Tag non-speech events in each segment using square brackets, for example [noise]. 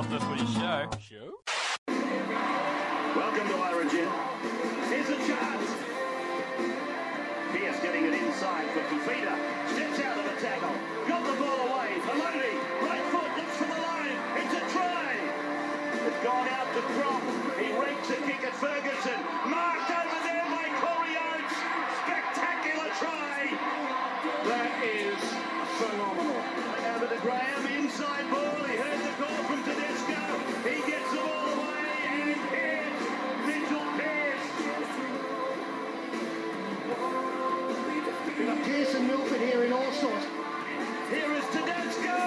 Not the footy show. Show? Welcome to Origin. Here's a chance. Pearce getting it inside for Fifita. Steps out of the tackle. Got the ball away. Maloney. Right foot looks for the line. It's a try. It's gone out to Prop. He rakes a kick at Ferguson. Marked over there by Corey Oates. Spectacular try. That is phenomenal. Over to Graham. Inside ball. He heard the call from Tedesco. Milford here in all. Here is Tedesco.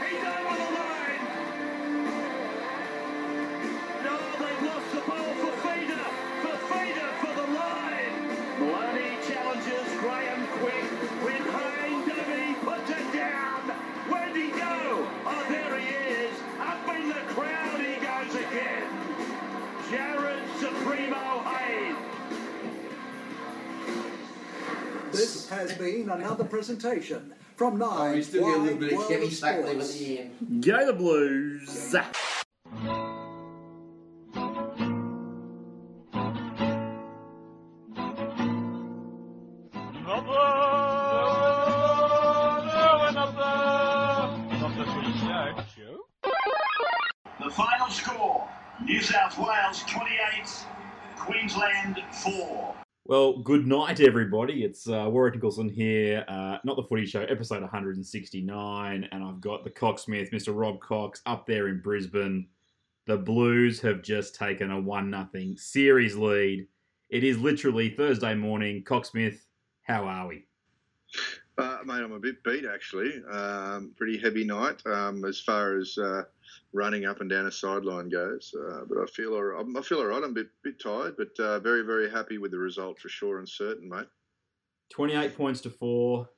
He's over the line. No, they've lost the ball for Fader. For Fader for the line. Maloney challenges Graham quick. With Hayne Doherty puts it down. Where'd he go? Oh, there he is. Up in the crowd he goes again. Jarryd Supremo Hayne. This has been another presentation from Nine Oh, you still get a little Wide bit of World Kevy back there at Sports. the. Go the Blues. Good night, everybody. It's uh, Warwick Nicholson here, uh, not the Footy Show, episode 169, and I've got the Cocksmith, Mr. Rob Cox, up there in Brisbane. The Blues have just taken a one 0 series lead. It is literally Thursday morning. Cocksmith, how are we? Uh, mate, I'm a bit beat actually. Um, pretty heavy night um, as far as uh, running up and down a sideline goes. Uh, but I feel all right. I feel all right. I'm a bit, bit tired, but uh, very, very happy with the result for sure and certain, mate. 28 points to four.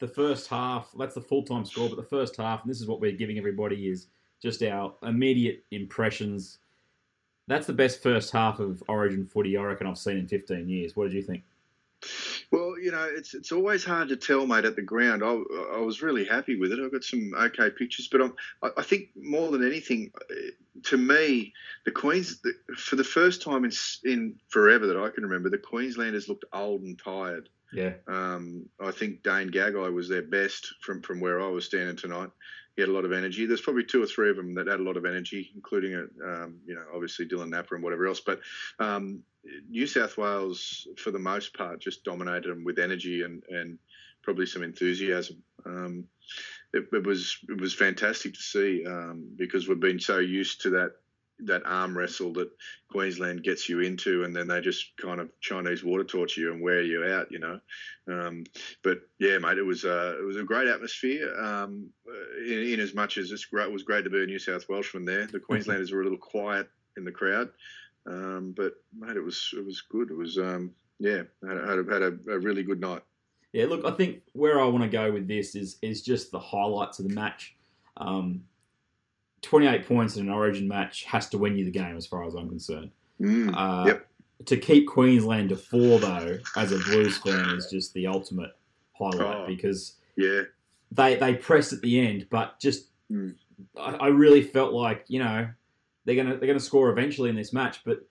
The first half, that's the full time score, but the first half, and this is what we're giving everybody, is just our immediate impressions. That's the best first half of Origin footy I reckon I've seen in 15 years. What did you think? Well, you know, it's it's always hard to tell, mate. At the ground, I, I was really happy with it. I got some okay pictures, but I'm, I, I think more than anything, uh, to me, the Queens the, for the first time in in forever that I can remember, the Queenslanders looked old and tired. Yeah. Um, I think Dane Gagai was their best from, from where I was standing tonight. He had a lot of energy. There's probably two or three of them that had a lot of energy, including, um, you know, obviously Dylan Napa and whatever else. But um, New South Wales, for the most part, just dominated them with energy and, and probably some enthusiasm. Um, it, it was it was fantastic to see um, because we've been so used to that that arm wrestle that Queensland gets you into, and then they just kind of Chinese water torture you and wear you out, you know. Um, but yeah, mate, it was uh, it was a great atmosphere. Um, in, in as much as it's great, it was great to be a New South Welshman there. The Queenslanders were a little quiet in the crowd, um, but mate, it was it was good. It was um, yeah, had, had, a, had a, a really good night. Yeah, look, I think where I want to go with this is is just the highlights of the match. Um, 28 points in an Origin match has to win you the game, as far as I'm concerned. Mm, Uh, Yep. To keep Queensland to four, though, as a Blues fan, is just the ultimate highlight Oh. because yeah, they they pressed at the end, but just Mm. I, I really felt like you know they're gonna they're gonna score eventually in this match, but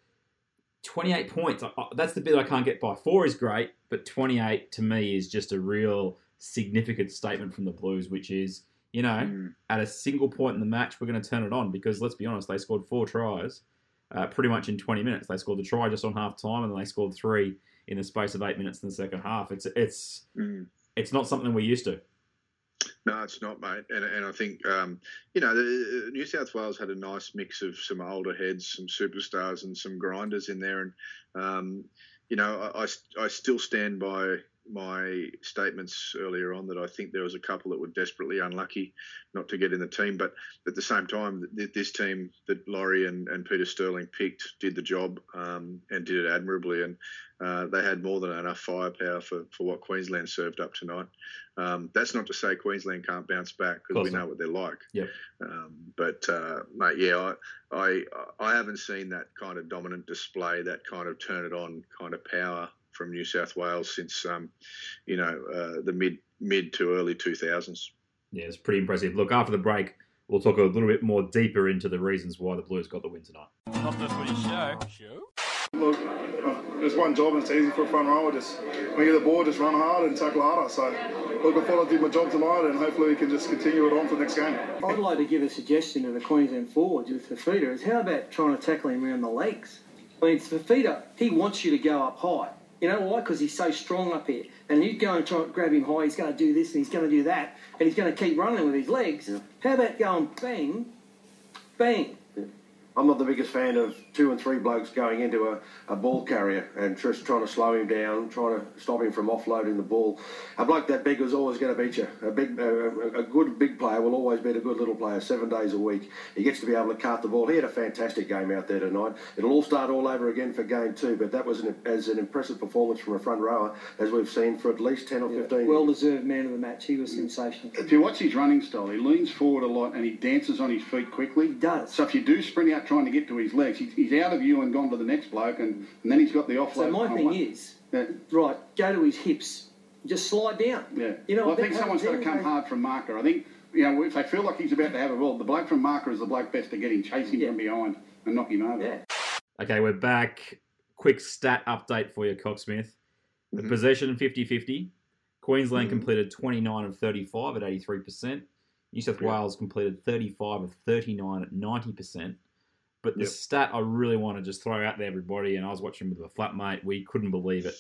28 points that's the bit I can't get by. Four is great, but 28 to me is just a real significant statement from the Blues, which is you know Mm, at a single point in the match we're going to turn it on because let's be honest, they scored four tries. Uh, pretty much in 20 minutes, they scored the try just on half time, and then they scored three in the space of eight minutes in the second half. It's it's mm. it's not something we're used to. No, it's not, mate. And, and I think, um, you know, the, New South Wales had a nice mix of some older heads, some superstars, and some grinders in there. And, um, you know, I, I, I still stand by my statements earlier on that I think there was a couple that were desperately unlucky not to get in the team. But at the same time, this team that Laurie and, and Peter Sterling picked did the job um, and did it admirably. And uh, they had more than enough firepower for, for what Queensland served up tonight. Um, that's not to say Queensland can't bounce back because we know what they're like. Yep. Um, but uh, mate, yeah, I, I I haven't seen that kind of dominant display, that kind of turn it on kind of power from New South Wales since um, you know uh, the mid mid to early two thousands. Yeah, it's pretty impressive. Look, after the break, we'll talk a little bit more deeper into the reasons why the Blues got the win tonight. Not the footy show. Show? Look, uh, there's one job and it's easy for a front rower. Just when you get the ball, just run hard and tackle harder. So, look, I thought I did my job tonight, and hopefully we can just continue it on for the next game. I'd like to give a suggestion to the Queensland forwards with Fifita is how about trying to tackle him around the legs? I mean, Fifita, he wants you to go up high. You know why? Because he's so strong up here. And you go and try and grab him high, he's going to do this and he's going to do that, and he's going to keep running with his legs. How about going bang, bang? I'm not the biggest fan of two and three blokes going into a, a ball carrier and just trying to slow him down, trying to stop him from offloading the ball. A bloke that big is always going to beat you. A big, a, a good big player will always beat a good little player seven days a week. He gets to be able to cart the ball. He had a fantastic game out there tonight. It'll all start all over again for game two, but that was an, as an impressive performance from a front rower as we've seen for at least 10 or 15 Well deserved man of the match. He was sensational. If you watch his running style, he leans forward a lot and he dances on his feet quickly. He does. So if you do sprint out trying to get to his legs, he's, he's out of you and gone to the next bloke, and, and then he's got the offload. So my thing one. is, Yeah. right, go to his hips. Just slide down. Yeah. You know, well, I think someone's got to come anyway. hard from marker. I think, you know, if they feel like he's about to have a ball, the bloke from marker is the bloke best to get him, chase him Yeah. from behind and knock him over. Yeah. Okay, we're back. Quick stat update for you, Cocksmith. The Mhm. possession 50 50. Queensland Mhm. completed 29 of 35 at 83%. New South Yeah. Wales completed 35 of 39 at 90%. But the Yep. stat I really want to just throw out there, everybody, and I was watching with a flatmate, we couldn't believe it.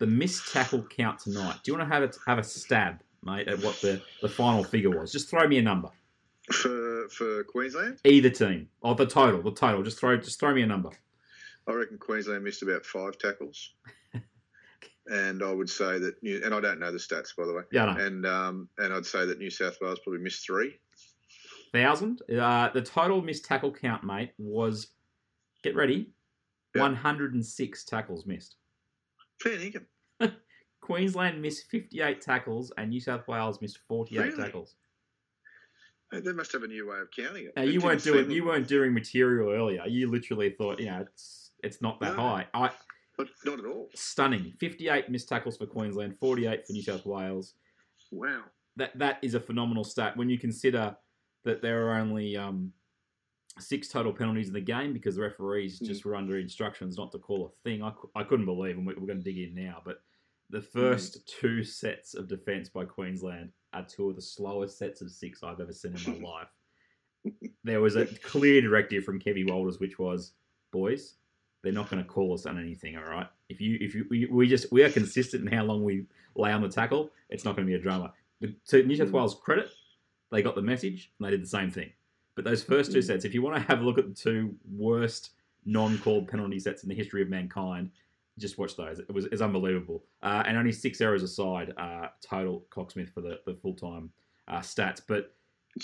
The missed tackle count tonight. Do you want to have a, have a stab, mate, at what the, the final figure was? Just throw me a number. For for Queensland, Either team. Or the total. The total. Just throw just throw me a number. I reckon Queensland missed about five tackles. [laughs] and I would say that, New, and I don't know the stats by the way. Yeah. And um, and I'd say that New South Wales probably missed three. Thousand. Uh, the total missed tackle count, mate, was get ready, Yeah. one hundred and six tackles missed. Fair dinkum. [laughs] Queensland missed fifty-eight tackles, and New South Wales missed forty-eight Really? tackles. They must have a new way of counting it. Now you weren't doing you weren't doing material earlier. You literally thought, you know, it's it's not that No. high. I But not at all. stunning. Fifty-eight missed tackles for Queensland, forty-eight for New South Wales. Wow. that that is a phenomenal stat when you consider that there are only um, six total penalties in the game because the referees Mm. just were under instructions not to call a thing. I, I couldn't believe, and we- we're going to dig in now, but the Mm. first two sets of defence by Queensland are two of the slowest sets of six I've ever seen in my [laughs] life. There was a clear directive from Kevy Walters, which was, boys, they're not going to call us on anything. All right, if you if you we, we just we are consistent in how long we lay on the tackle, it's not going to be a drama. To New South Mm. Wales' credit, they got the message and they did the same thing. But those first two Mm. sets, if you want to have a look at the two worst non-called penalty sets in the history of mankind, just watch those. It was it's unbelievable. Uh, and only six errors aside, uh, total Cocksmith for the, the full-time uh, stats. But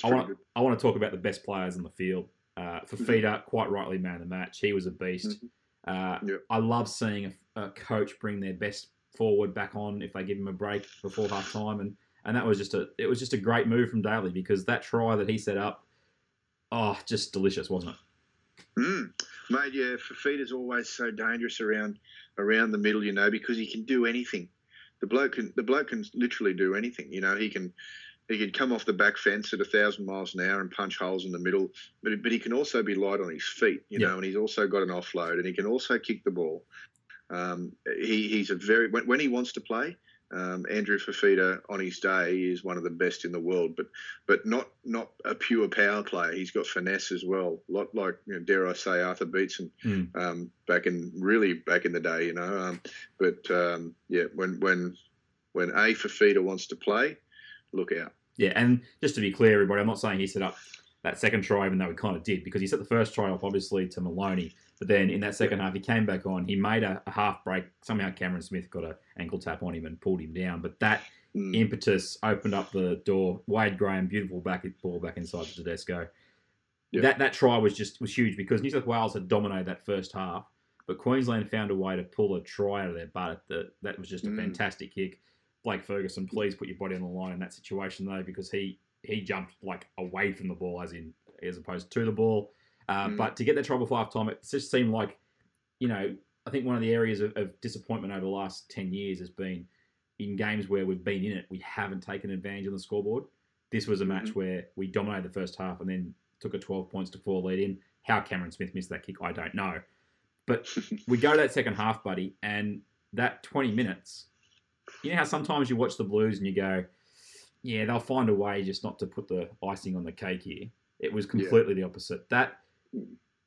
I want, I want to talk about the best players in the field. Uh, Fifita, quite rightly man of the match. He was a beast. Uh, Yep. I love seeing a, a coach bring their best forward back on if they give him a break before half time, and and that was just a it was just a great move from Daley because that try that he set up, oh, just delicious, wasn't it? Mm. Mate, yeah, Fifita's always so dangerous around around the middle, you know, because he can do anything. The bloke can the bloke can literally do anything. You know, he can he can come off the back fence at a thousand miles an hour and punch holes in the middle, but but he can also be light on his feet, you Yeah. know, and he's also got an offload and he can also kick the ball. Um, he, he's a very when, when he wants to play. Um, Andrew Fifita on his day is one of the best in the world, but but not not a pure power player. He's got finesse as well, a lot like you know, dare I say Arthur Beetson Mm. um, back in really back in the day, you know. Um, but um, yeah, when when when a Fifita wants to play, look out. Yeah, and just to be clear, everybody, I'm not saying he set up that second try, even though he kind of did, because he set the first try off obviously to Maloney, but then in that second half he came back on. He made a, a half break. Somehow Cameron Smith got an ankle tap on him and pulled him down, but that Mm. impetus opened up the door. Wade Graham, beautiful back ball back inside the Tedesco. Yeah. That that try was just was huge because New South Wales had dominated that first half, but Queensland found a way to pull a try out of their butt. That that was just a Mm. fantastic kick. Blake Ferguson, please put your body on the line in that situation though, because he he jumped like away from the ball, as in as opposed to the ball. Uh, Mm. But to get that before half time, it just seemed like, you know, I think one of the areas of, of disappointment over the last ten years has been in games where we've been in it, we haven't taken advantage of the scoreboard. this was a match Mhm. where we dominated the first half and then took a 12 points to four lead in. How Cameron Smith missed that kick, I don't know. But [laughs] we go to that second half, buddy, and that 20 minutes, you know how sometimes you watch the Blues and you go, yeah, they'll find a way just not to put the icing on the cake here. It was completely the opposite. That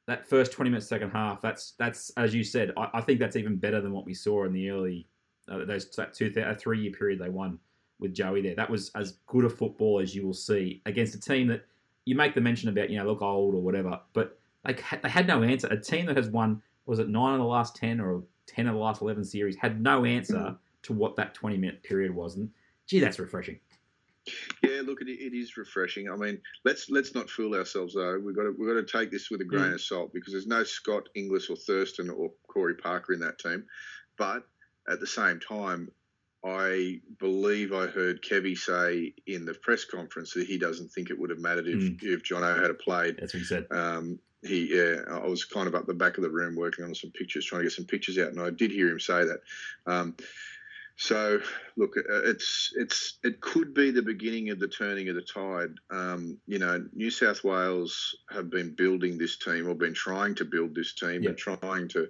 that first 20 minutes, second half, that's that's as you said. I, I think that's even better than what we saw in the early uh, those that two a three year period they won with Joey there. That was as good a football as you will see against a team that you make the mention about, you know, look old or whatever, but they had, they had no answer. A team that has won was it nine of the last ten or ten of the last eleven series had no answer to what that 20 minute period was, and gee, that's refreshing. Yeah, look, it, it is refreshing. I mean, let's let's not fool ourselves though. We've got to we've got to take this with a grain Mm. of salt because there's no Scott Inglis or Thurston or Corey Parker in that team. But at the same time, I believe I heard Kevy say in the press conference that he doesn't think it would have mattered if Mm. if Jono had played. That's what he said. Um, he, yeah, I was kind of up the back of the room working on some pictures, trying to get some pictures out, and I did hear him say that. Um, so, look, uh, it's it's it could be the beginning of the turning of the tide. Um, you know, New South Wales have been building this team, or been trying to build this team, Yeah. and trying to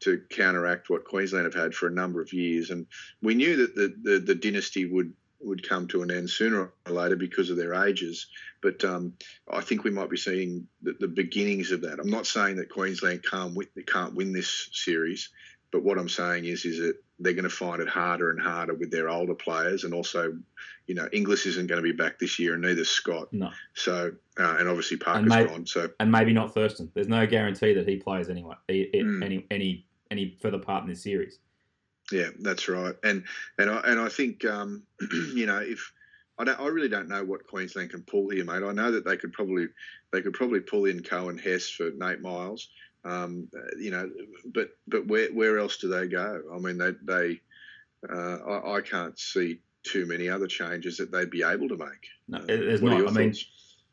to counteract what Queensland have had for a number of years. And we knew that the the, the dynasty would would come to an end sooner or later because of their ages. But um, I think we might be seeing the, the beginnings of that. I'm not saying that Queensland can't win, can't win this series, but what I'm saying is is that they're going to find it harder and harder with their older players, and also, you know, Inglis isn't going to be back this year, and neither Scott. No. So, uh, and obviously Parker's mate- gone. So, and maybe not Thurston. There's no guarantee that he plays anyway, Mm. any any any further part in this series. Yeah, that's right. And and I and I think um, [clears throat] you know if I don't, I really don't know what Queensland can pull here, mate. I know that they could probably they could probably pull in Coen Hess for Nate Myles. Um, uh, you know, but but where where else do they go? I mean, they they uh, I, I can't see too many other changes that they'd be able to make. No, Uh, there's not. I mean.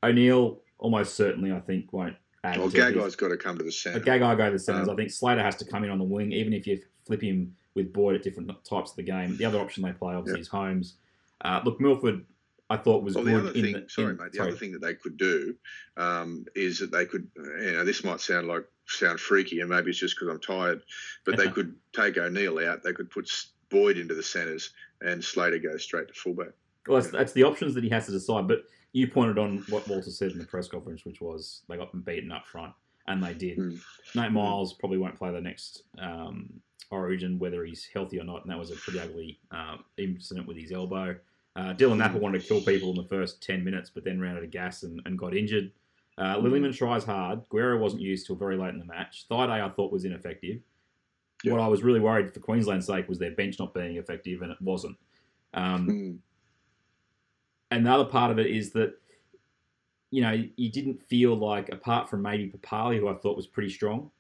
O'Neill almost certainly, I think, won't Add well, Gagai's got to come to the centre. Gagai go to the centres. Um, I think Slater has to come in on the wing, even if you flip him with Boyd at different types of the game. The other option they play obviously Yeah. is Holmes. Uh, look, Milford, I thought was Well, the other in thing, the. sorry, in- mate. The sorry. other thing that they could do um, is that they could, you know, this might sound like sound freaky, and maybe it's just because I'm tired, but they could take O'Neill out. They could put Boyd into the centres, and Slater goes straight to fullback. Well, that's, that's the options that he has to decide. But you pointed on what Walter said in the press conference, which was they got beaten up front, and they did. Hmm. Nate Myles probably won't play the next um, Origin, whether he's healthy or not, and that was a pretty ugly um, incident with his elbow. Uh, Dylan Napa wanted to kill people in the first 10 minutes, but then ran out of gas and, and got injured. Uh, Lillyman tries hard. Guerrero wasn't used till very late in the match. Thaiday, I thought, was ineffective. Yeah. What I was really worried for Queensland's sake was their bench not being effective, and it wasn't. Um, Hmm. and the other part of it is that you know you didn't feel like apart from maybe Papalii, who I thought was pretty strong,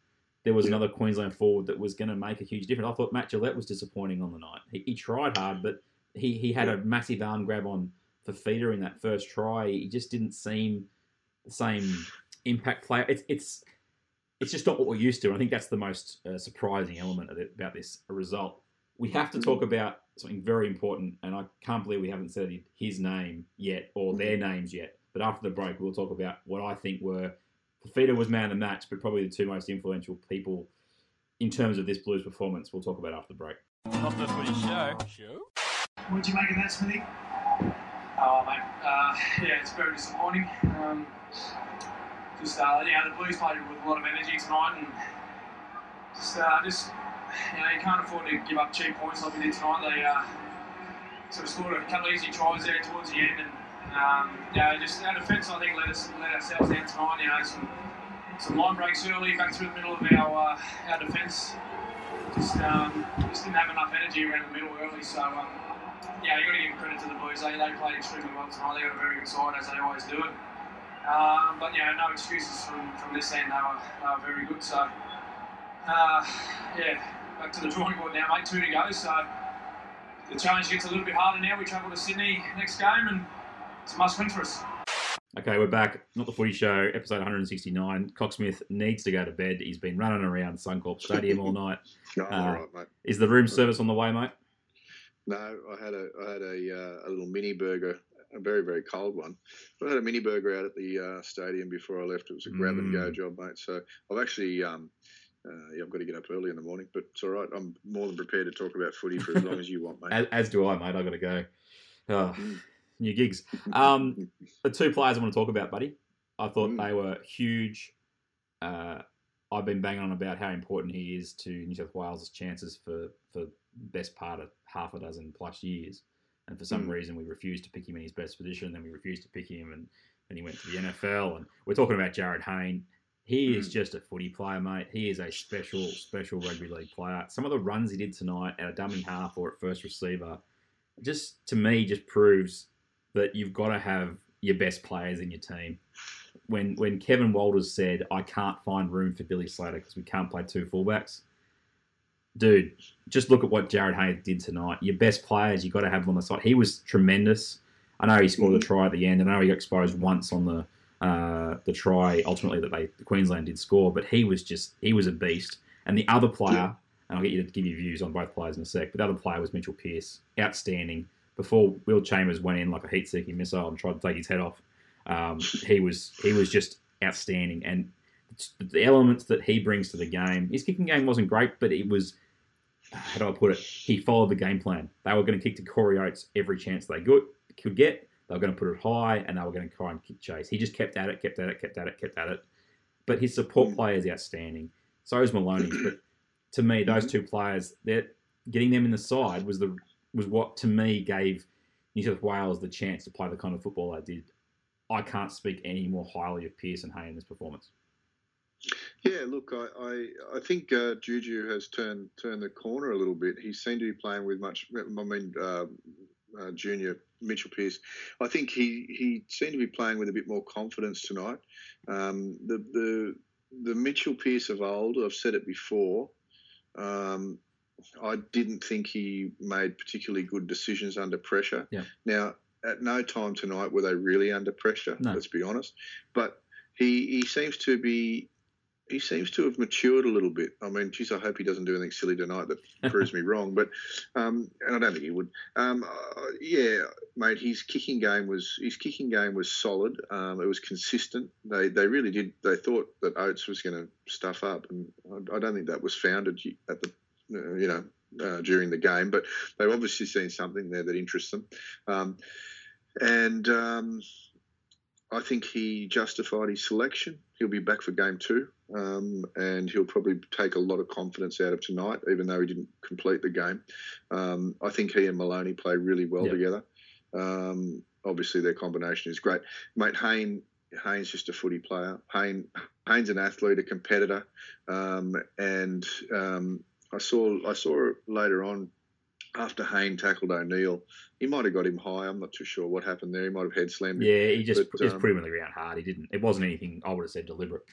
there was Yeah. another Queensland forward that was going to make a huge difference. I thought Matt Gillett was disappointing on the night. He, he tried hard, but he, he had a massive arm grab on Fifita in that first try. He just didn't seem same impact player. It's it's it's just not what we're used to. And I think that's the most uh, surprising element of it, about this result. We have to talk about something very important, and I can't believe we haven't said his name yet or their names yet. But after the break, we'll talk about what I think were Fifita was man of the match, but probably the two most influential people in terms of this Blues performance. We'll talk about after the break. Not the footy show. Show. What do you make of that, Smithy? Oh, mate. Uh, [laughs] yeah, it's very disappointing. Um, just, uh, yeah, the Blues played with a lot of energy tonight, and just, uh, just, you know, you can't afford to give up cheap points like we did tonight. They uh, sort of scored a couple of easy tries there towards the end, and um, just our defence, I think, let us let ourselves down tonight. You know, some some line breaks early, back through the middle of our uh, our defence. Just um, just didn't have enough energy around the middle early, so. Um, yeah, you got to give credit to the Blues. They, they played extremely well tonight. They got a very good side as they always do it. Um, but yeah, no excuses from, from this end. They were, they were very good. So uh, yeah, back to the drawing board now, mate. Two to go. So the challenge gets a little bit harder now. We travel to Sydney next game, and it's a must win for us. Okay, we're back. Not the Footy Show, episode 169. Cocksmith needs to go to bed. He's been running around Suncorp Stadium all [laughs] night. No, Uh, all right, mate. Is the room service on the way, mate? No, I had a I had a, uh, a little mini burger a very very cold one. But I had a mini burger out at the uh, stadium before I left. It was a grab and go Mm. job, mate. So I've actually. Um, uh, yeah, I've got to get up early in the morning, but it's all right. I'm more than prepared to talk about footy for as long as you want, mate. [laughs] As, as do I, mate. I've got to go. Oh, Mm. new gigs. Um, [laughs] the two players I want to talk about, buddy. I thought Mm. they were huge. Uh, I've been banging on about how important he is to New South Wales' chances for for best part of half a dozen plus years. And for some Mm. reason, we refused to pick him in his best position. Then we refused to pick him, and then he went to the NFL. And we're talking about Jarryd Hayne. He is Mm. just a footy player, mate. He is a special, special rugby league player. Some of the runs he did tonight at a dummy half or at first receiver, just to me, just proves that you've got to have your best players in your team. When when Kevin Walters said, "I can't find room for Billy Slater because we can't play two fullbacks," dude, just look at what Jarryd Haynes did tonight. Your best players, you got to have them on the side. He was tremendous. I know he scored the try at the end, and I know he got exposed once on the uh, the try ultimately that they Queensland did score, but he was just he was a beast. And the other player, and I'll get you to give your views on both players in a sec, but the other player was Mitchell Pearce, outstanding. Before Will Chambers went in like a heat-seeking missile and tried to take his head off, um, he was he was just outstanding. And the elements that he brings to the game, his kicking game wasn't great, but it was how do I put it? He followed the game plan. They were going to kick to Corey Oates every chance they could, could get. They were going to put it high, and they were going to try and kick chase. He just kept at it, kept at it, kept at it, kept at it. But his support play is outstanding. So is Maloney's. But to me, those two players, they're getting them in the side was the was what to me gave New South Wales the chance to play the kind of football they did. I can't speak any more highly of Pearce and Hay in this performance. Yeah, look, I, I, I think uh, Juju has turned turned the corner a little bit. He seemed to be playing with much. I mean, uh, uh, Junior Mitchell Pearce. I think he, he seemed to be playing with a bit more confidence tonight. Um, the the the Mitchell Pearce of old. I've said it before. Um, I didn't think he made particularly good decisions under pressure. Yeah. Now, at no time tonight were they really under pressure. No. Let's be honest. But he he seems to be he seems to have matured a little bit. I mean, geez, I hope he doesn't do anything silly tonight that [laughs] proves me wrong. But um, and I don't think he would. Um, uh, yeah, mate, his kicking game was his kicking game was solid. Um, it was consistent. They they really did. They thought that Oates was going to stuff up, and I, I don't think that was founded at the you know. Uh, during the game, but they've obviously seen something there that interests them, um, and um, I think he justified his selection. He'll be back for game two, um, and he'll probably take a lot of confidence out of tonight, even though he didn't complete the game. Um, I think he and Maloney play really well Yeah. together. Um, obviously, their combination is great. Mate, Hayne, Hayne's just a footy player. Hayne, Hayne's an athlete, a competitor, um, and um, I saw I saw later on after Hayne tackled O'Neill, he might have got him high. I'm not too sure what happened there. He might have head slammed him. Yeah, he just But, just um, put him in the ground hard. He didn't. It wasn't anything I would have said deliberate.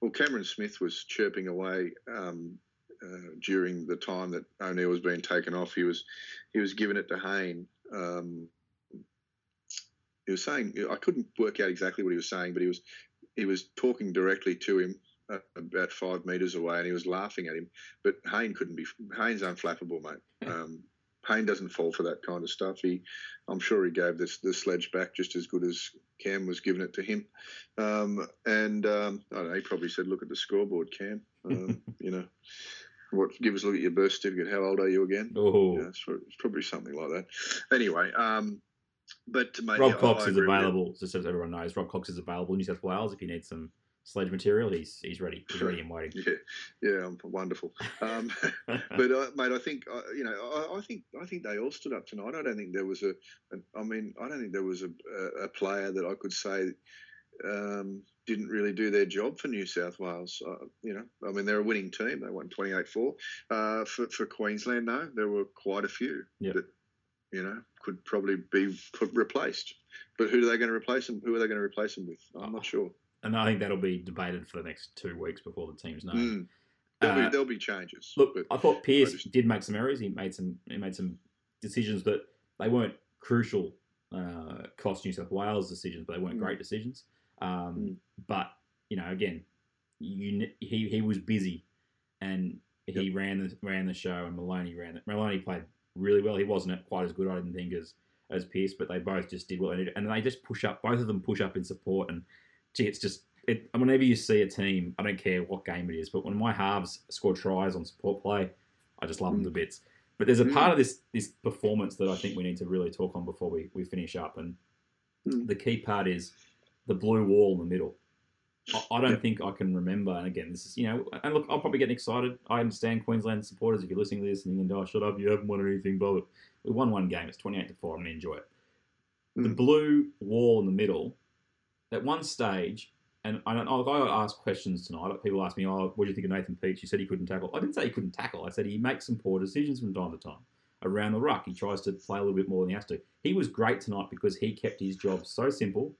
Well, Cameron Smith was chirping away um, uh, during the time that O'Neill was being taken off. He was he was giving it to Hayne. Um, he was saying I couldn't work out exactly what he was saying, but he was he was talking directly to him about five meters away, and he was laughing at him. But Hayne couldn't be. Hayne's unflappable, mate. Um, Hayne doesn't fall for that kind of stuff. He, I'm sure he gave this the sledge back just as good as Cam was giving it to him. Um, and um, I don't know, he probably said, "Look at the scoreboard, Cam. Um, [laughs] you know, what? Give us a look at your birth certificate. How old are you again? Oh, Yeah, it's, it's probably something like that. Anyway, um, but mate, Rob yeah, Cox I is with available. Just as everyone knows, Rob Cox is available in New South Wales. If you need some sledge material, he's he's ready. He's ready [laughs] and waiting. Yeah, yeah, um, wonderful. Um, [laughs] but uh, mate, I think uh, you know, I, I think I think they all stood up tonight. I don't think there was a, an, I mean, I don't think there was a, a, a player that I could say um, didn't really do their job for New South Wales. Uh, you know, I mean, they're a winning team. They won 28-4. Uh, for for Queensland, no, there were quite a few Yep. that you know could probably be put, replaced. But who are they going to replace them? Who are they going to replace them with? I'm not sure. And I think that'll be debated for the next two weeks before the team's known. Mm. There'll, Uh, be, there'll be changes. Look, I thought Pearce I just- did make some errors. He made some he made some decisions that they weren't crucial uh, cost New South Wales decisions, but they weren't Mm. great decisions. Um, Mm. But you know, again, you, he he was busy, and he ran the ran the show, and Maloney ran it. Maloney played really well. He wasn't quite as good, I didn't think, as as Pearce, but they both just did what they did, and they just push up. Both of them push up in support, and gee, it's just it. Whenever you see a team, I don't care what game it is, but when my halves score tries on support play, I just love them to hmm. bits. But there's a hmm. part of this this performance that I think we need to really talk on before we, we finish up, and hmm. the key part is the blue wall in the middle. I, I don't think I can remember. And again, this is you know, and look, I'll probably get excited. I understand Queensland supporters. If you're listening to this and can, oh, shut up, you haven't won anything, blah blah. We won one game. It's 28 to four. I'm gonna enjoy it. The blue wall in the middle. At one stage, and I don't. I ask questions tonight. People ask me, "Oh, what do you think of Nathan Peats?" You said he couldn't tackle. I didn't say he couldn't tackle. I said he makes some poor decisions from time to time around the ruck. He tries to play a little bit more than he has to. He was great tonight because he kept his job so simple.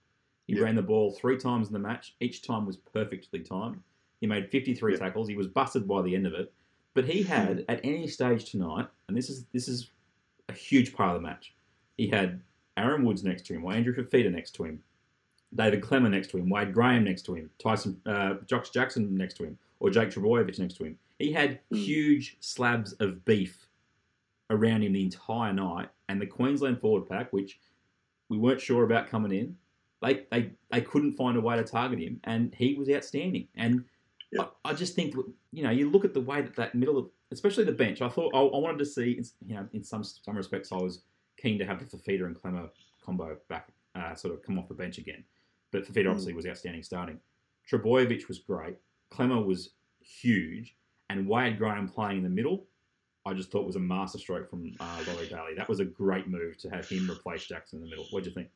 He ran the ball three times in the match. Each time was perfectly timed. He made 53 tackles. He was busted by the end of it. But he hmm. had at any stage tonight, and this is this is a huge part of the match. He had Aaron Woods next to him, or Andrew Fifita next to him, David Klemmer next to him, Wade Graham next to him, Tyson uh, Josh Jackson next to him, or Jake Trbojevic next to him. He had huge slabs of beef around him the entire night, and the Queensland forward pack, which we weren't sure about coming in, they they, they couldn't find a way to target him, and he was outstanding. And I, I just think you know you look at the way that that middle, of, especially the bench. I thought I, I wanted to see you know in some some respects I was keen to have the Fifita and Klemmer combo back, uh, sort of come off the bench again. But Fifita Mm. obviously was outstanding starting. Trbojevic was great. Klemmer was huge, and Wade Graham playing in the middle. I just thought was a masterstroke from uh, Laurie Daley. That was a great move to have him replace Jackson in the middle. What do you think?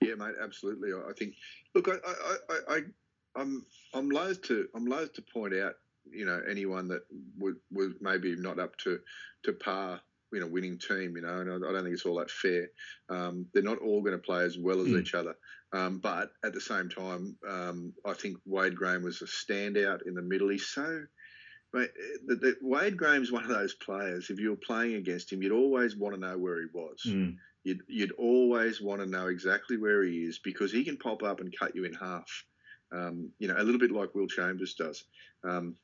Yeah, mate, absolutely. I think. Look, I, I, I, I I'm, I'm loath to, I'm loath to point out, you know, anyone that would, was maybe not up to, to par, you know, winning team. You know, and I, I don't think it's all that fair. Um, they're not all going to play as well as Hmm. each other. Um, but at the same time, um, I think Wade Graham was a standout in the middle. He's so. The, the, Wade Graham's one of those players. If you were playing against him, you'd always want to know where he was Mm. you'd, you'd always want to know exactly where he is because he can pop up and cut you in half. Um, you know, a little bit like Will Chambers does. Um,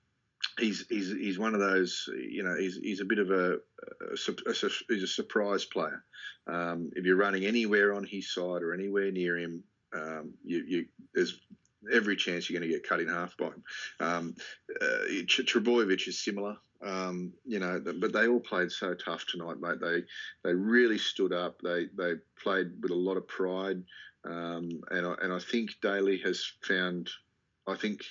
he's, he's he's one of those. You know, he's he's a bit of a, a, a he's a surprise player. Um, if you're running anywhere on his side or anywhere near him, um, you, you there's every chance you're going to get cut in half by him. Um, uh, Trbojevic is similar. Um, you know, but they all played so tough tonight, mate. They they really stood up. They they played with a lot of pride, um, and I, and I think Daley has found. I think.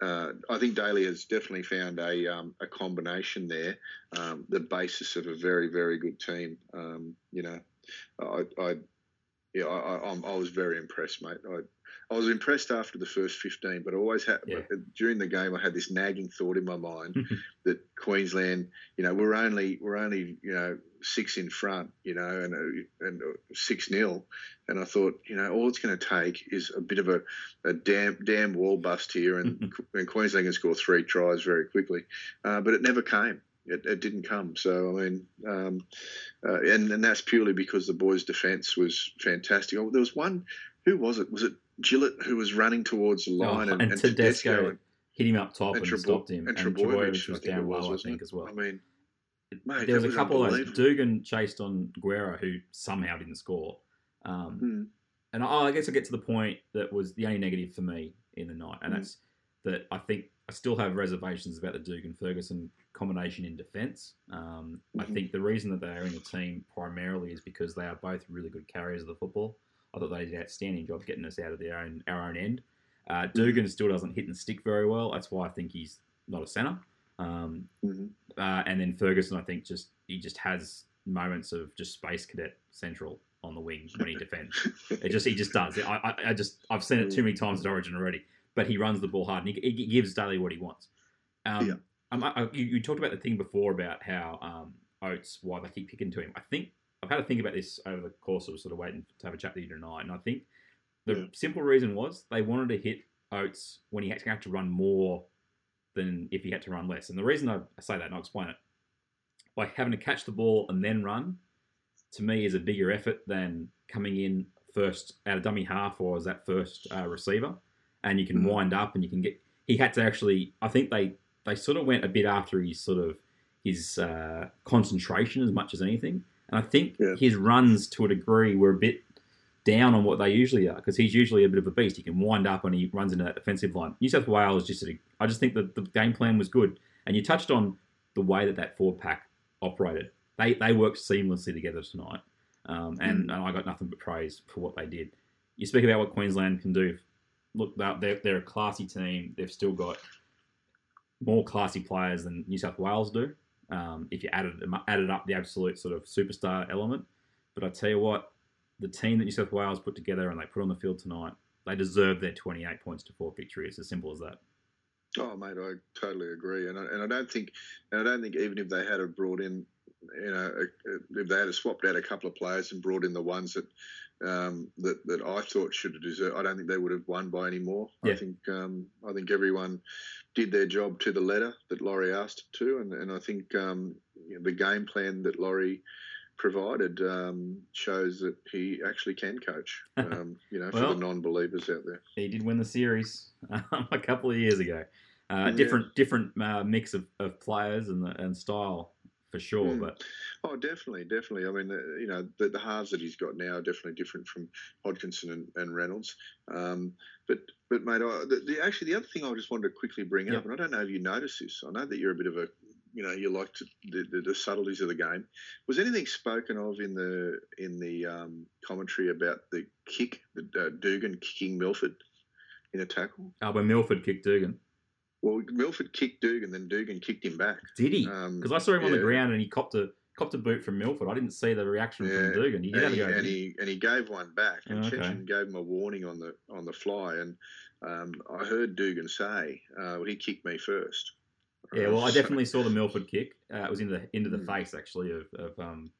Uh, I think Daley has definitely found a um, a combination there, um, the basis of a very very good team. Um, you know, I, I yeah, I, I, I was very impressed, mate. I, I was impressed after the first 15, but I always had during the game I had this nagging thought in my mind [laughs] that Queensland, you know, we're only we're only you know six in front, you know, and uh, and six nil, and I thought, you know, all it's going to take is a bit of a, a damn damn wall bust here, and, [laughs] and Queensland can score three tries very quickly, uh, but it never came. It, it didn't come. So I mean, um, uh, and and that's purely because the boys' defence was fantastic. Oh, there was one. Who was it? Was it Gillett who was running towards the line Oh, and, and and Tedesco Tedesco hit him up top and, Trebo- stopped him. and And, Trbojevic, was down was, low, I think, it? as well. I mean, mate, there was that a couple of those. Dugan chased on Guerra, who somehow didn't score. Um, Hmm. And I, I guess I get to the point that was the only negative for me in the night, and Hmm. that's that I think I still have reservations about the Dugan Ferguson combination in defence. Um, I Mhm. think the reason that they are in the team primarily is because they are both really good carriers of the football. I thought they did an outstanding job getting us out of their own our own end. Uh, Dugan still doesn't hit and stick very well. That's why I think he's not a centre. Um, Mhm. uh, and then Ferguson, I think, just he just has moments of just space cadet central on the wing when he defends. it just he just does. I, I, I just I've seen it too many times at Origin already. But he runs the ball hard and he, he gives Daley what he wants. Um, Yeah. um, I, I- you, you talked about the thing before about how um, Oates why they keep picking to him. I think I've had to think about this over the course of sort of waiting to have a chat with you tonight, and I think the simple reason was they wanted to hit Oates when he had to have to run more than if he had to run less. And the reason I say that, and I'll explain it, by having to catch the ball and then run, to me is a bigger effort than coming in first out of dummy half or as that first uh, receiver, and you can Mhm. wind up and you can get. He had to actually. I think they they sort of went a bit after his sort of his uh, concentration as much as anything. And I think his runs to a degree were a bit down on what they usually are because he's usually a bit of a beast. He can wind up and he runs into that defensive line. New South Wales just, a, I just think that the game plan was good. And you touched on the way that that forward pack operated. They they worked seamlessly together tonight, um, and, and I got nothing but praise for what they did. You speak about what Queensland can do. Look, they're, they're a classy team. They've still got more classy players than New South Wales do. Um, if you added added up the absolute sort of superstar element, but I tell you what, the team that New South Wales put together and they put on the field tonight, they deserve their 28 points to four victory. It's as simple as that. Oh, mate, I totally agree, and I, and I don't think, and I don't think even if they had have brought in, you know, if they had swapped out a couple of players and brought in the ones that um, that that I thought should have deserved, I don't think they would have won by any more. Yeah. I think um, I think everyone did their job to the letter that Laurie asked to, and and I think um, you know, the game plan that Laurie provided um, shows that he actually can coach. [laughs] Um, you know, for the non-believers out there. He did win the series um, [laughs] a couple of years ago. Uh, Yeah. Different different uh, mix of, of players and and style for sure, Mm. but Oh, definitely, definitely. I mean, you know, the, the halves that he's got now are definitely different from Hodkinson and, and Reynolds. Um, but, but mate, I, the, the, actually, the other thing I just wanted to quickly bring up, and I don't know if you noticed this. I know that you're a bit of a, you know, you like to, the, the, the subtleties of the game. Was anything spoken of in the in the um, commentary about the kick, the uh, Dugan kicking Milford in a tackle? uh, when Milford kicked Dugan, Well, Milford kicked Dugan, then Dugan kicked him back. did he? Um, Because I saw him on the ground and he copped a copped a boot from Milford. I didn't see the reaction Yeah, from Dugan. He and, he, go. and he? and he gave one back, and Oh, okay. Cecchin gave him a warning on the on the fly. And um, I heard Dugan say, uh, well, "He kicked me first. Yeah, well, I [laughs] definitely saw the Milford kick. Uh, it was into the into the Mm. face actually of, of um.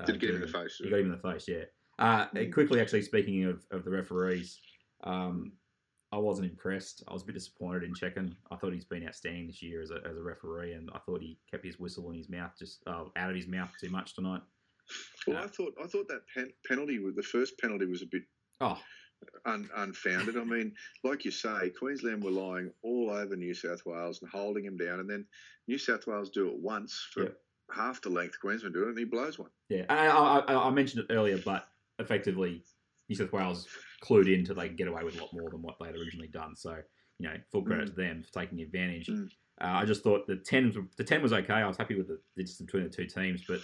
Uh, Did get him in the face? He got him in the face. Yeah. Uh, Mm. Quickly, actually, speaking of, of the referees, um, I wasn't impressed. I was a bit disappointed in Cecchin. I thought he's been outstanding this year as a, as a referee, and I thought he kept his whistle in his mouth, just uh, out of his mouth too much tonight. Well, I thought I thought that pen, penalty was the first penalty was a bit Oh, un, unfounded. I mean, like you say, Queensland were lying all over New South Wales and holding him down, and then New South Wales do it once for Yeah. half the length Queensland do it, and he blows one. yeah. I, I- I mentioned it earlier, but effectively, New South Wales clued in to they get away with a lot more than what they had originally done. So, you know, full credit to them for taking advantage. Mm. Uh, I just thought the ten the ten was okay. I was happy with the, the distance between the two teams, but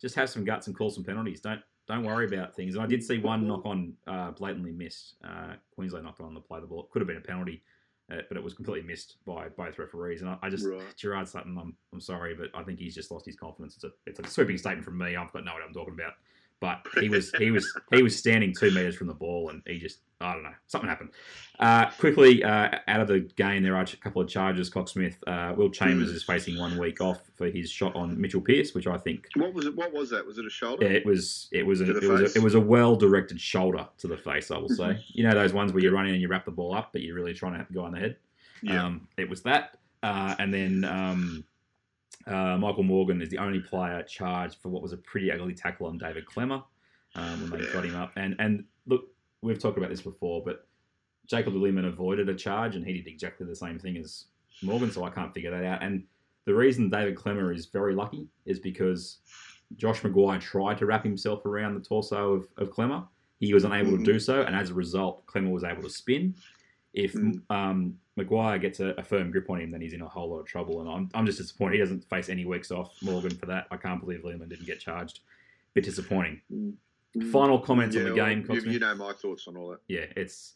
just have some guts and call some penalties. Don't don't worry about things. And I did see one knock on uh, blatantly missed. Uh, Queensland knocked on the play the ball. It could have been a penalty, uh, but it was completely missed by both referees. And I, I just Right. Gerard Sutton, I'm I'm sorry, but I think he's just lost his confidence. It's a it's a sweeping statement from me. I've got no idea what I'm talking about. But he was he was he was standing two meters from the ball, and he just I don't know something happened. Uh, quickly uh, out of the game, there are a couple of charges. Cocksmith, uh, Will Chambers Hmm. is facing one week off for his shot on Mitchell Pearce, which I think What was it? What was that? Was it a shoulder? it was it was a, it was a, it was a well directed shoulder to the face. I will [laughs] say, you know those ones where you're running and you wrap the ball up, but you're really trying to have the guy on the head. Yeah. Um, it was that, uh, and then um, uh, Michael Morgan is the only player charged for what was a pretty ugly tackle on David Klemmer um, when they got him up. And and look, we've talked about this before, but Jacob Lehman avoided a charge, and he did exactly the same thing as Morgan. So I can't figure that out. And the reason David Klemmer is very lucky is because Josh McGuire tried to wrap himself around the torso of, of Klemmer. He was unable Mhm. to do so, and as a result, Klemmer was able to spin. If Mm. um, McGuire gets a, a firm grip on him, then he's in a whole lot of trouble. And I'm, I'm just disappointed. He doesn't face any weeks off Morgan for that. I can't believe Lehman didn't get charged. Bit disappointing. Final comments on Yeah, the well, game, you, you know my thoughts on all that. yeah, it's.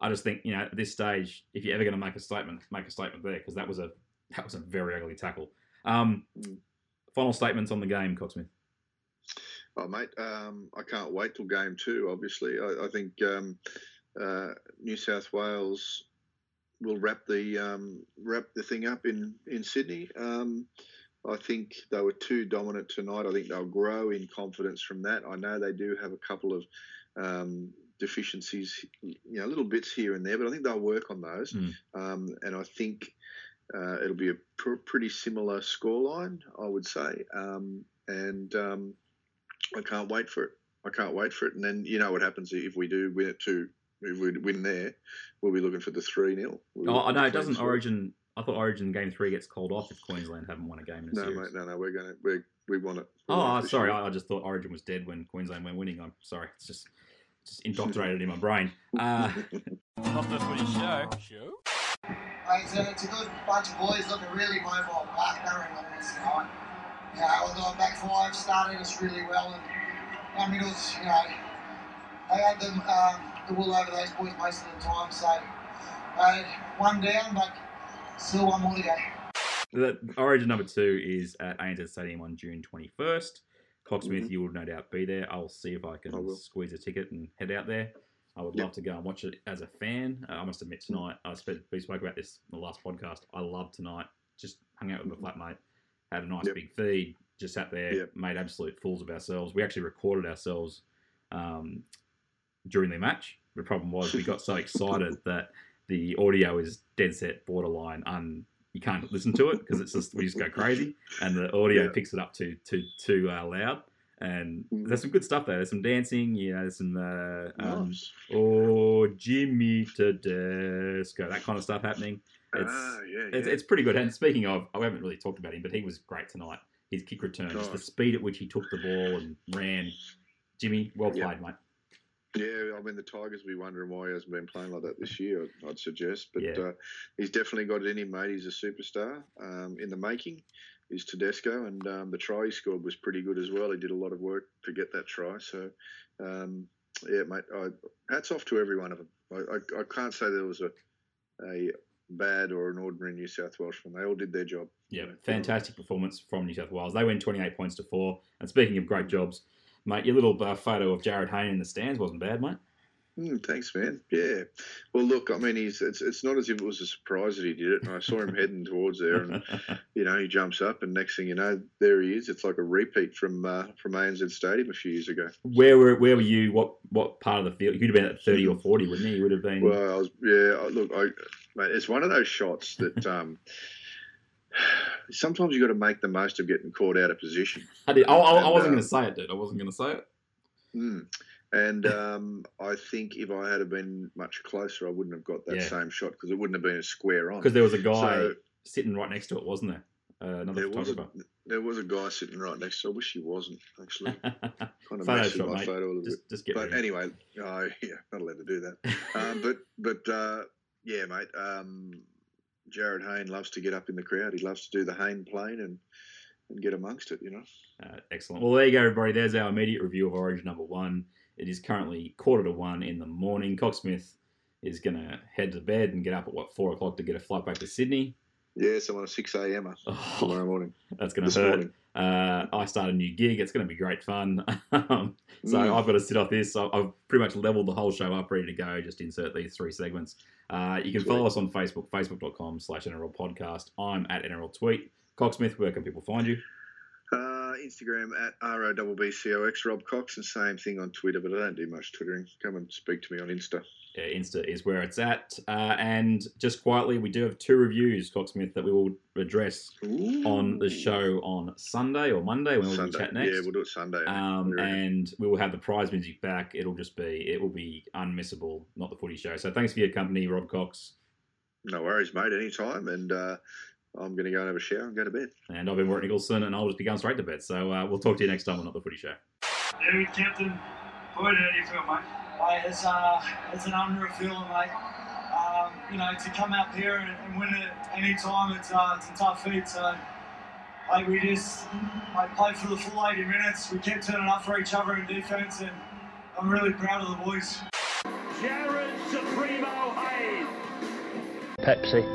I just think you know at this stage, if you're ever going to make a statement, make a statement there because that was a that was a very ugly tackle. Um, Mm. final statements on the game, Coxsmith. Oh, mate, um, I can't wait till game two. Obviously, I, I think um, uh, New South Wales will wrap the um, wrap the thing up in in Sydney. Um, I think they were too dominant tonight. I think they'll grow in confidence from that. I know they do have a couple of um, deficiencies, you know, little bits here and there, but I think they'll work on those. Mm. Um, and I think uh, it'll be a pr- pretty similar scoreline, I would say. Um, and um, I can't wait for it. I can't wait for it. And then you know what happens if we do win it too. If we win there, we'll be looking for the three 0 Oh, I know it doesn't Origin. I thought Origin Game Three gets called off if Queensland haven't won a game in a No, series. mate, no, no. We're gonna we we want it. We Oh, want it this sorry. year. I, I just thought Origin was dead when Queensland went winning. I'm sorry. It's just just indoctrinated in my brain. [laughs] Uh, Not the footy show. Show? Mate, it's, a, it's a good bunch of boys looking really mobile partnering on this tonight. You know, the back five started us really well, and our middles, you know, they had them, um, the wool over those boys most of the time. So, uh, one down, but still one more to go. the Origin number two is at ANZ Stadium on June 21st. Cocksmith, Mhm. you will no doubt be there. I'll see if I can I squeeze a ticket and head out there. I would Yep. love to go and watch it as a fan. Uh, I must admit tonight, I spent, we spoke about this in the last podcast. I loved tonight. Just hung out with my flatmate, had a nice Yep. big feed, just sat there, Yep. made absolute fools of ourselves. We actually recorded ourselves um, during the match. The problem was we got so [laughs] excited that the audio is dead set borderline un you can't listen to it because it's just we just go crazy and the audio Yeah. picks it up too too too uh, loud and Mm. there's some good stuff there there's some dancing you know there's some uh, um, Nice. oh Jimmy Tedesco that kind of stuff happening it's, ah, yeah, it's, yeah. it's pretty good and speaking of I haven't really talked about him but he was great tonight his kick return just the speed at which he took the ball and ran Jimmy well Yeah. played mate Yeah, I mean the Tigers will be wondering why he hasn't been playing like that this year. I'd, suggest, but Yeah. uh, he's definitely got it in him, mate. He's a superstar um, in the making. Is Tedesco, and um, the try he scored was pretty good as well. He did a lot of work to get that try. So, um, yeah, mate. I, hats off to every one of them. I, I, I can't say there was a a bad or an ordinary New South Welshman. They all did their job. Yeah, Yeah. fantastic performance from New South Wales. They win 28 points to four. And speaking of great jobs, mate, your little uh, photo of Jarryd Hayne in the stands wasn't bad, mate. Mm, thanks, man. Yeah. Well, look, I mean, he's it's, it's not as if it was a surprise that he did it. I saw him [laughs] heading towards there, and [laughs] you know, he jumps up, and next thing you know, there he is. It's like a repeat from uh, from ANZ Stadium a few years ago. where were where were you? What what part of the field? You'd have been at 30 or 40, wouldn't you? You would have been. Well, I was yeah. Look, I, mate, it's one of those shots that [laughs] um, sometimes you got to make the most of getting caught out of position. I, did, I, I, I And, wasn't uh, going to say it, dude. I wasn't going to say it. Mm. And um, I think if I had have been much closer, I wouldn't have got that Yeah. same shot because it wouldn't have been a square on. Because there was a guy So- sitting right next to it, wasn't there? Uh, another There was, a, there was a guy sitting right next to I wish he wasn't, actually. [laughs] Kind of messed my mate. photo a little Just, bit. just get But anyway, oh, [laughs] yeah, not allowed to do that. um, but but uh, yeah, mate. Um, Jarryd Hayne loves to get up in the crowd. He loves to do the Hayne plane and, and get amongst it, you know. Uh, excellent. Well, there you go, everybody. There's our immediate review of Origin number one. It is currently quarter to one in the morning. Cocksmith is going to head to bed and get up at what four o'clock to get a flight back to Sydney. Yes, I'm on a 6 a.m. Oh, tomorrow morning. that's going to hurt. morning. Uh, I start a new gig. It's going to be great fun. [laughs] Um, so Mm. I've got to sit off this. So I've pretty much leveled the whole show up, ready to go. Just insert these three segments. Uh, you can Sweet. follow us on Facebook, facebook.com slash NRL podcast. I'm at NRL Tweet. Cocksmith, where can people find you? Uh, Instagram at ROBBCOX, Rob Cox, and same thing on Twitter, but I don't do much Twittering. Come and speak to me on Insta. Yeah, Insta is where it's at. Uh, and just quietly, we do have two reviews, Cocksmith, that we will address on the show on Sunday or Monday when we'll chat next. Yeah, we'll do it Sunday. Um, and we will have the prize music back. It'll just be, it will be unmissable, not the footy show. So thanks for your company, Rob Cox. No worries, mate. Anytime. And uh, I'm going to go and have a shower and go to bed. And I've been Warren Nicholson, and I'll just be going straight to bed. So uh, we'll talk to you next time on Not the Footy Show. Dude, Captain, boy, how do you feel, mate? Mate, it's, uh, it's an unreal feeling, mate. Um, you know, to come up here and, and win it any time, it's, uh, it's a tough feat. So, mate, we just mate, played for the full 80 minutes. We kept turning up for each other in defence, and I'm really proud of the boys. Jarryd Supremo Hayne. Pepsi.